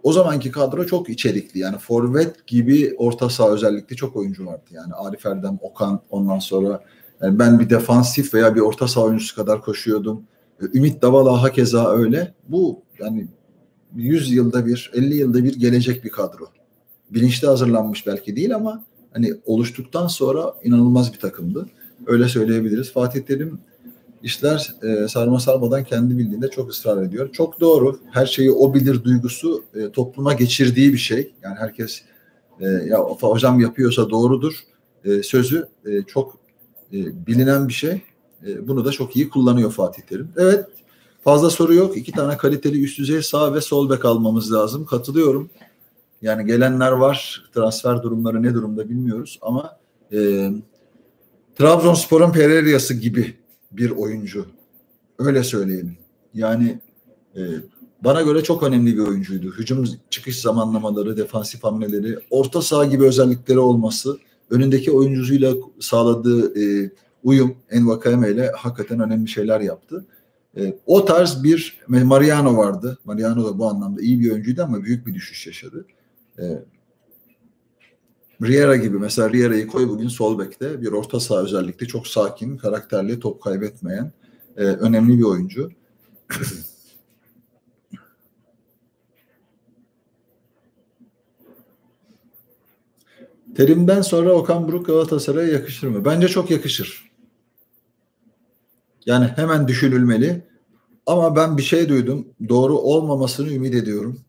o zamanki kadro çok içerikli. Yani forvet gibi orta saha özellikle çok oyuncu vardı. Yani Arif Erdem, Okan ondan sonra yani ben bir defansif veya bir orta saha oyuncusu kadar koşuyordum. Ümit Davala hakeza öyle. Bu yani 100 yılda bir, 50 yılda bir gelecek bir kadro. Bilinçli hazırlanmış belki değil ama hani oluştuktan sonra inanılmaz bir takımdı. Öyle söyleyebiliriz. Fatih Terim işler e, sarma sarmadan kendi bildiğinde çok ısrar ediyor. Çok doğru. Her şeyi o bilir duygusu e, topluma geçirdiği bir şey. Yani herkes e, ya hocam yapıyorsa doğrudur e, sözü e, çok e, bilinen bir şey. E, bunu da çok iyi kullanıyor Fatih Terim. Evet fazla soru yok. İki tane kaliteli üst düzey sağ ve sol bek almamız lazım. Katılıyorum. Yani gelenler var. Transfer durumları ne durumda bilmiyoruz ama e, Trabzonspor'un Pereira'sı gibi bir oyuncu. Öyle söyleyelim. Yani e, bana göre çok önemli bir oyuncuydu. Hücum çıkış zamanlamaları, defansif hamleleri, orta saha gibi özellikleri olması, önündeki oyuncusuyla sağladığı e, uyum Envakayeme ile hakikaten önemli şeyler yaptı. E, o tarz bir Mariano vardı. Mariano da bu anlamda iyi bir oyuncuydu ama büyük bir düşüş yaşadı. E, Riera gibi mesela Riera'yı koy bugün sol bekte bir orta saha özellikle çok sakin, karakterli, top kaybetmeyen e, önemli bir oyuncu. <clears throat> Terim'den sonra Okan Buruk Galatasaray'a yakışır mı? Bence çok yakışır. Yani hemen düşünülmeli. Ama ben bir şey duydum. Doğru olmamasını ümit ediyorum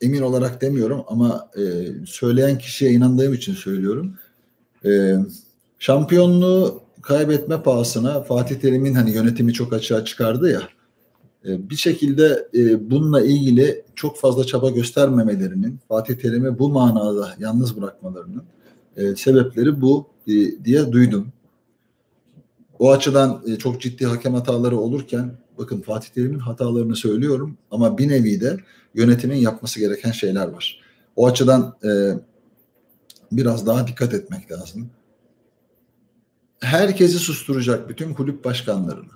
emin olarak demiyorum ama e, söyleyen kişiye inandığım için söylüyorum. E, şampiyonluğu kaybetme pahasına Fatih Terim'in hani yönetimi çok açığa çıkardı ya e, bir şekilde e, bununla ilgili çok fazla çaba göstermemelerinin Fatih Terim'i bu manada yalnız bırakmalarının e, sebepleri bu e, diye duydum. O açıdan e, çok ciddi hakem hataları olurken bakın Fatih Terim'in hatalarını söylüyorum ama bir nevi de yönetimin yapması gereken şeyler var. O açıdan e, biraz daha dikkat etmek lazım. Herkesi susturacak bütün kulüp başkanlarını,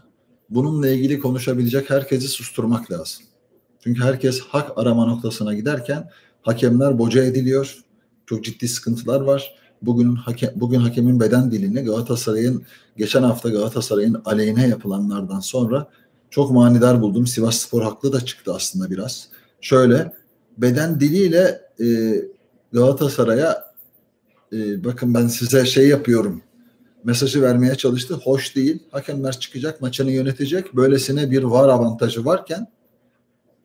bununla ilgili konuşabilecek herkesi susturmak lazım. Çünkü herkes hak arama noktasına giderken hakemler boca ediliyor. Çok ciddi sıkıntılar var. Bugün hakem, bugün hakemin beden dilini Galatasaray'ın geçen hafta Galatasaray'ın aleyhine yapılanlardan sonra çok manidar buldum. Sivas Spor haklı da çıktı aslında biraz. Şöyle beden diliyle e, Galatasaray'a e, bakın ben size şey yapıyorum mesajı vermeye çalıştı. Hoş değil. Hakemler çıkacak, maçını yönetecek. Böylesine bir var avantajı varken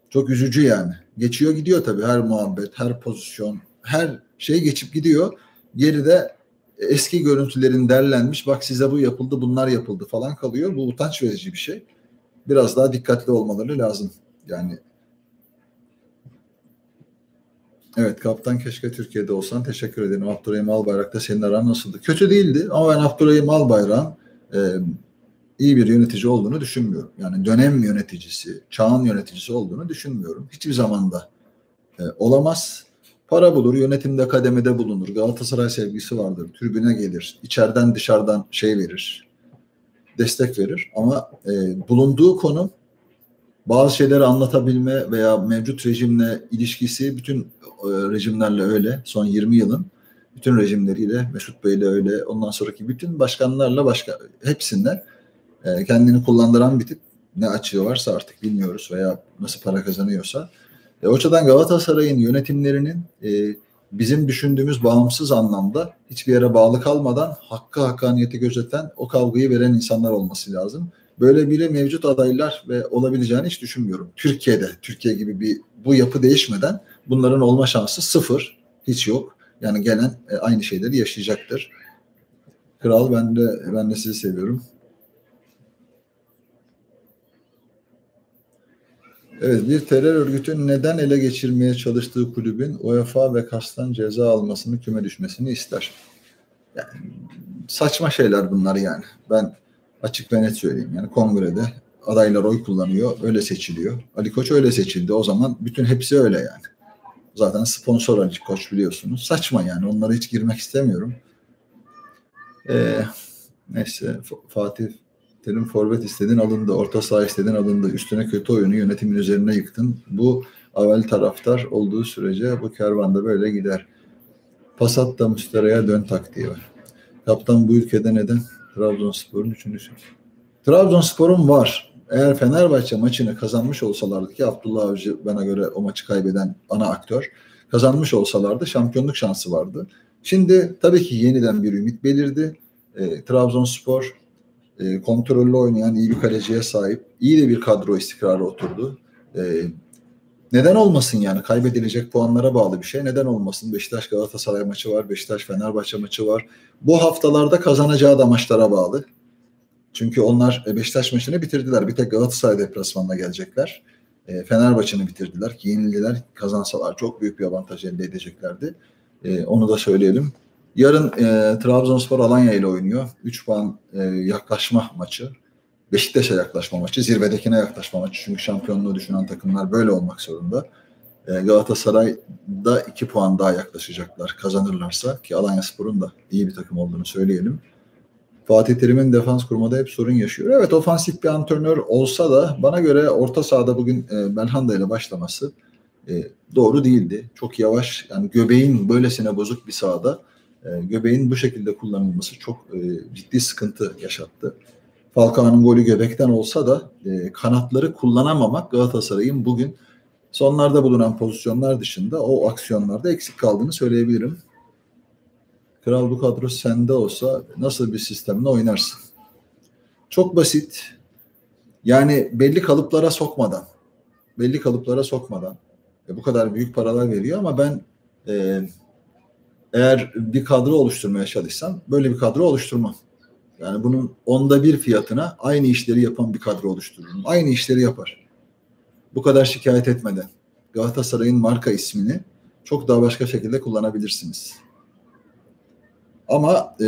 çok üzücü yani. Geçiyor gidiyor tabii her muhabbet, her pozisyon, her şey geçip gidiyor. Geride eski görüntülerin derlenmiş bak size bu yapıldı bunlar yapıldı falan kalıyor. Bu utanç verici bir şey. Biraz daha dikkatli olmaları lazım. Yani Evet kaptan keşke Türkiye'de olsan teşekkür ederim. Abdurrahim Albayrak'ta senin aran nasıldı? Kötü değildi ama ben Abdurrahim Albayrak'ın e, iyi bir yönetici olduğunu düşünmüyorum. Yani dönem yöneticisi, çağın yöneticisi olduğunu düşünmüyorum. Hiçbir zamanda e, olamaz. Para bulur, yönetimde kademede bulunur. Galatasaray sevgisi vardır. Tribüne gelir. içeriden dışarıdan şey verir. Destek verir. Ama e, bulunduğu konu bazı şeyleri anlatabilme veya mevcut rejimle ilişkisi bütün e, rejimlerle öyle. Son 20 yılın bütün rejimleriyle, Mesut Bey'le öyle, ondan sonraki bütün başkanlarla başka hepsinde e, kendini kullandıran bir tip ne açığı varsa artık bilmiyoruz veya nasıl para kazanıyorsa. E, o açıdan Galatasaray'ın yönetimlerinin e, bizim düşündüğümüz bağımsız anlamda hiçbir yere bağlı kalmadan hakkı hakkaniyeti gözeten o kavgayı veren insanlar olması lazım. Böyle biri mevcut adaylar ve olabileceğini hiç düşünmüyorum. Türkiye'de, Türkiye gibi bir bu yapı değişmeden bunların olma şansı sıfır. Hiç yok. Yani gelen e, aynı şeyleri yaşayacaktır. Kral ben de ben de sizi seviyorum. Evet, bir terör örgütü neden ele geçirmeye çalıştığı kulübün UEFA ve KAS'tan ceza almasını, küme düşmesini ister. Yani, saçma şeyler bunlar yani. Ben açık ve net söyleyeyim. Yani kongrede adaylar oy kullanıyor, öyle seçiliyor. Ali Koç öyle seçildi. O zaman bütün hepsi öyle yani. Zaten sponsor Ali Koç biliyorsunuz. Saçma yani. Onlara hiç girmek istemiyorum. Ee, neyse Fatih Terim forvet istedin alındı. Orta saha istedin alındı. Üstüne kötü oyunu yönetimin üzerine yıktın. Bu avel taraftar olduğu sürece bu kervanda böyle gider. Pasat da Müstera'ya dön taktiği var. Kaptan bu ülkede neden? Trabzonspor'un üçüncüsü. Trabzonspor'un var. Eğer Fenerbahçe maçını kazanmış olsalardı ki Abdullah Avcı bana göre o maçı kaybeden ana aktör kazanmış olsalardı şampiyonluk şansı vardı. Şimdi tabii ki yeniden bir ümit belirdi. E, Trabzonspor e, kontrollü oynayan iyi bir kaleciye sahip. iyi de bir kadro istikrarı oturdu. E, neden olmasın yani kaybedilecek puanlara bağlı bir şey. Neden olmasın? Beşiktaş Galatasaray maçı var, Beşiktaş Fenerbahçe maçı var. Bu haftalarda kazanacağı da maçlara bağlı. Çünkü onlar e, Beşiktaş maçını bitirdiler. Bir tek Galatasaray deplasmanına gelecekler. E, Fenerbahçe'ni bitirdiler. Yenildiler. Kazansalar çok büyük bir avantaj elde edeceklerdi. E, onu da söyleyelim. Yarın e, Trabzonspor Alanya ile oynuyor. 3 puan e, yaklaşma maçı. Beşiktaş'a yaklaşma maçı, zirvedekine yaklaşma maçı. Çünkü şampiyonluğu düşünen takımlar böyle olmak zorunda. E, Galatasaray'da 2 puan daha yaklaşacaklar kazanırlarsa ki Alanya Spor'un da iyi bir takım olduğunu söyleyelim. Fatih Terim'in defans kurmada hep sorun yaşıyor. Evet ofansif bir antrenör olsa da bana göre orta sahada bugün e, Belhanda ile başlaması e, doğru değildi. Çok yavaş yani göbeğin böylesine bozuk bir sahada e, göbeğin bu şekilde kullanılması çok e, ciddi sıkıntı yaşattı. Falcao'nun golü göbekten olsa da e, kanatları kullanamamak Galatasaray'ın bugün sonlarda bulunan pozisyonlar dışında o aksiyonlarda eksik kaldığını söyleyebilirim. Kral bu kadro sende olsa nasıl bir sistemle oynarsın? Çok basit. Yani belli kalıplara sokmadan, belli kalıplara sokmadan e, bu kadar büyük paralar veriyor ama ben e, eğer bir kadro oluşturmaya çalışsam böyle bir kadro oluşturmam. Yani bunun onda bir fiyatına aynı işleri yapan bir kadro oluştururum. Aynı işleri yapar. Bu kadar şikayet etmeden Galatasaray'ın marka ismini çok daha başka şekilde kullanabilirsiniz. Ama e,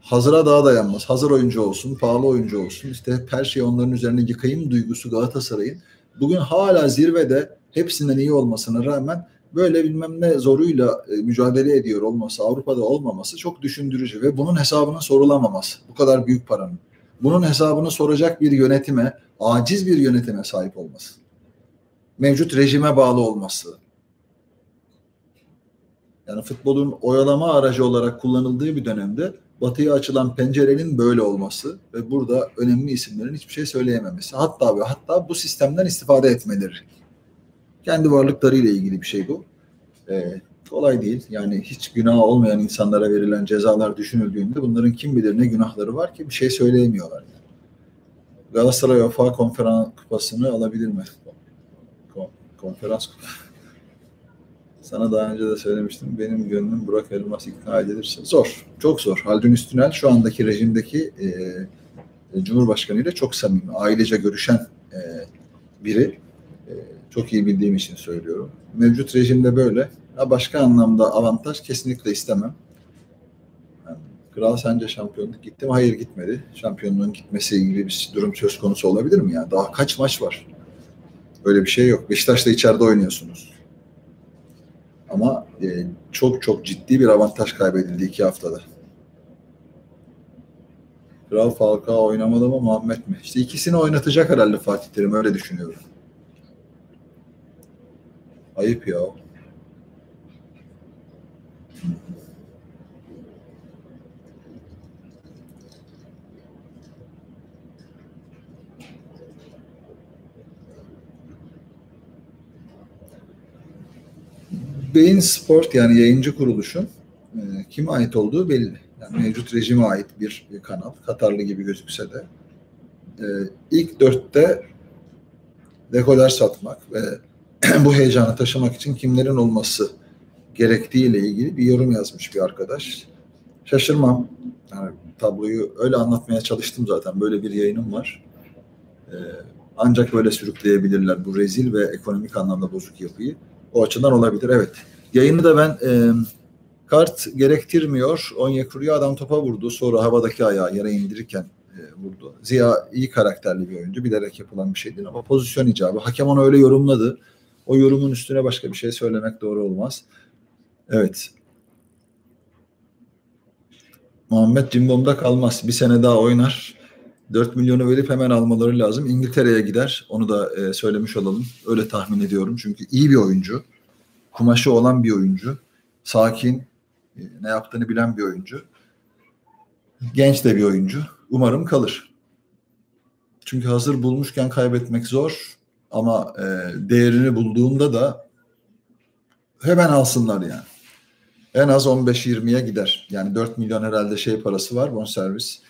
hazıra daha dayanmaz. Hazır oyuncu olsun, pahalı oyuncu olsun. İşte her şeyi onların üzerine yıkayım duygusu Galatasaray'ın bugün hala zirvede hepsinden iyi olmasına rağmen böyle bilmem ne zoruyla e, mücadele ediyor olması, Avrupa'da olmaması çok düşündürücü ve bunun hesabının sorulamaması. Bu kadar büyük paranın. Bunun hesabını soracak bir yönetime, aciz bir yönetime sahip olması. Mevcut rejime bağlı olması. Yani futbolun oyalama aracı olarak kullanıldığı bir dönemde batıya açılan pencerenin böyle olması ve burada önemli isimlerin hiçbir şey söyleyememesi. Hatta ve hatta bu sistemden istifade etmeleri kendi varlıklarıyla ilgili bir şey bu. Ee, kolay değil. Yani hiç günah olmayan insanlara verilen cezalar düşünüldüğünde bunların kim bilir ne günahları var ki bir şey söyleyemiyorlar. Yani. Galatasaray UEFA Konferans Kupası'nı alabilir mi? Konferans. <laughs> Sana daha önce de söylemiştim. Benim gönlüm Burak Elmas ikna edilirse. Zor. Çok zor. Haldun Üstünel şu andaki rejimdeki e, e, Cumhurbaşkanı ile çok samimi. Ailece görüşen e, biri. Çok iyi bildiğim için söylüyorum. Mevcut rejimde böyle. Ha, başka anlamda avantaj kesinlikle istemem. Yani, Kral sence şampiyonluk gitti mi? Hayır gitmedi. Şampiyonluğun gitmesi gibi bir durum söz konusu olabilir mi? Yani daha kaç maç var? Öyle bir şey yok. Beşiktaş'ta içeride oynuyorsunuz. Ama e, çok çok ciddi bir avantaj kaybedildi iki haftada. Kral Falcao oynamadı mı Muhammed mi? İşte ikisini oynatacak herhalde Fatih Terim öyle düşünüyorum. Ayıp ya. Beyin Sport yani yayıncı kuruluşun e, kime ait olduğu belli. Yani mevcut rejime ait bir, bir kanal. Katarlı gibi gözükse de. E, ilk dörtte dekoder satmak ve <clears throat> bu heyecanı taşımak için kimlerin olması gerektiğiyle ilgili bir yorum yazmış bir arkadaş. Şaşırmam. Yani tabloyu öyle anlatmaya çalıştım zaten. Böyle bir yayınım var. Ee, ancak böyle sürükleyebilirler bu rezil ve ekonomik anlamda bozuk yapıyı. O açıdan olabilir evet. Yayını da ben e, kart gerektirmiyor. Onyekuru'ya adam topa vurdu. Sonra havadaki ayağı yere indirirken e, vurdu. Ziya iyi karakterli bir oyuncu. Bilerek yapılan bir şey değil ama pozisyon icabı. Hakem onu öyle yorumladı. O yorumun üstüne başka bir şey söylemek doğru olmaz. Evet. Muhammed Cimbom'da kalmaz. Bir sene daha oynar. 4 milyonu verip hemen almaları lazım. İngiltere'ye gider. Onu da e, söylemiş olalım. Öyle tahmin ediyorum. Çünkü iyi bir oyuncu. Kumaşı olan bir oyuncu. Sakin. E, ne yaptığını bilen bir oyuncu. Genç de bir oyuncu. Umarım kalır. Çünkü hazır bulmuşken kaybetmek zor. Ama e, değerini bulduğunda da hemen alsınlar yani. En az 15-20'ye gider. Yani 4 milyon herhalde şey parası var bonservis.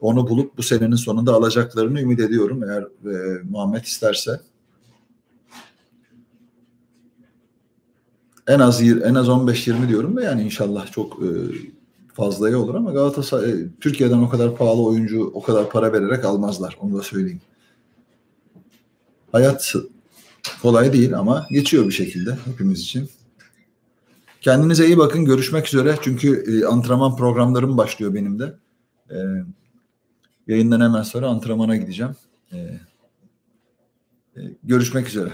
Onu bulup bu senenin sonunda alacaklarını ümit ediyorum eğer e, Muhammed isterse. En az en az 15-20 diyorum da yani inşallah çok e, fazlaya olur ama Galatasaray e, Türkiye'den o kadar pahalı oyuncu o kadar para vererek almazlar. Onu da söyleyeyim. Hayat kolay değil ama geçiyor bir şekilde hepimiz için. Kendinize iyi bakın. Görüşmek üzere. Çünkü e, antrenman programlarım başlıyor benim de. E, yayından hemen sonra antrenmana gideceğim. E, e, görüşmek üzere.